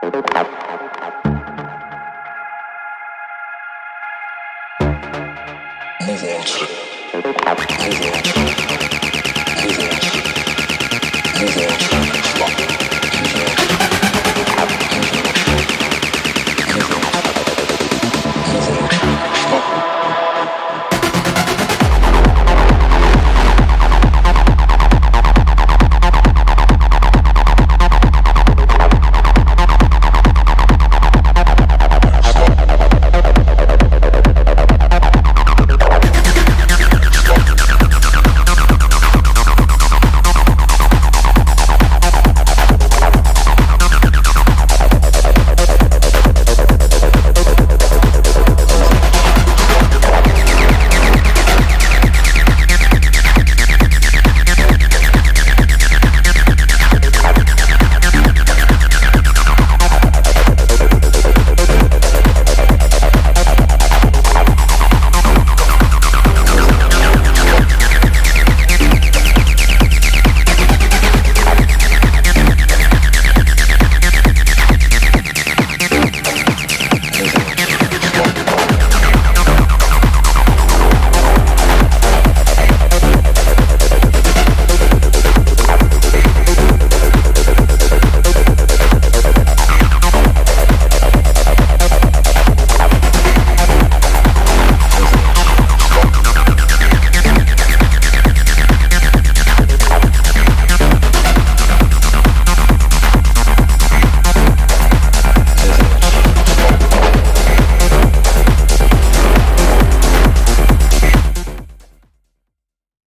Move on Move on. Move on.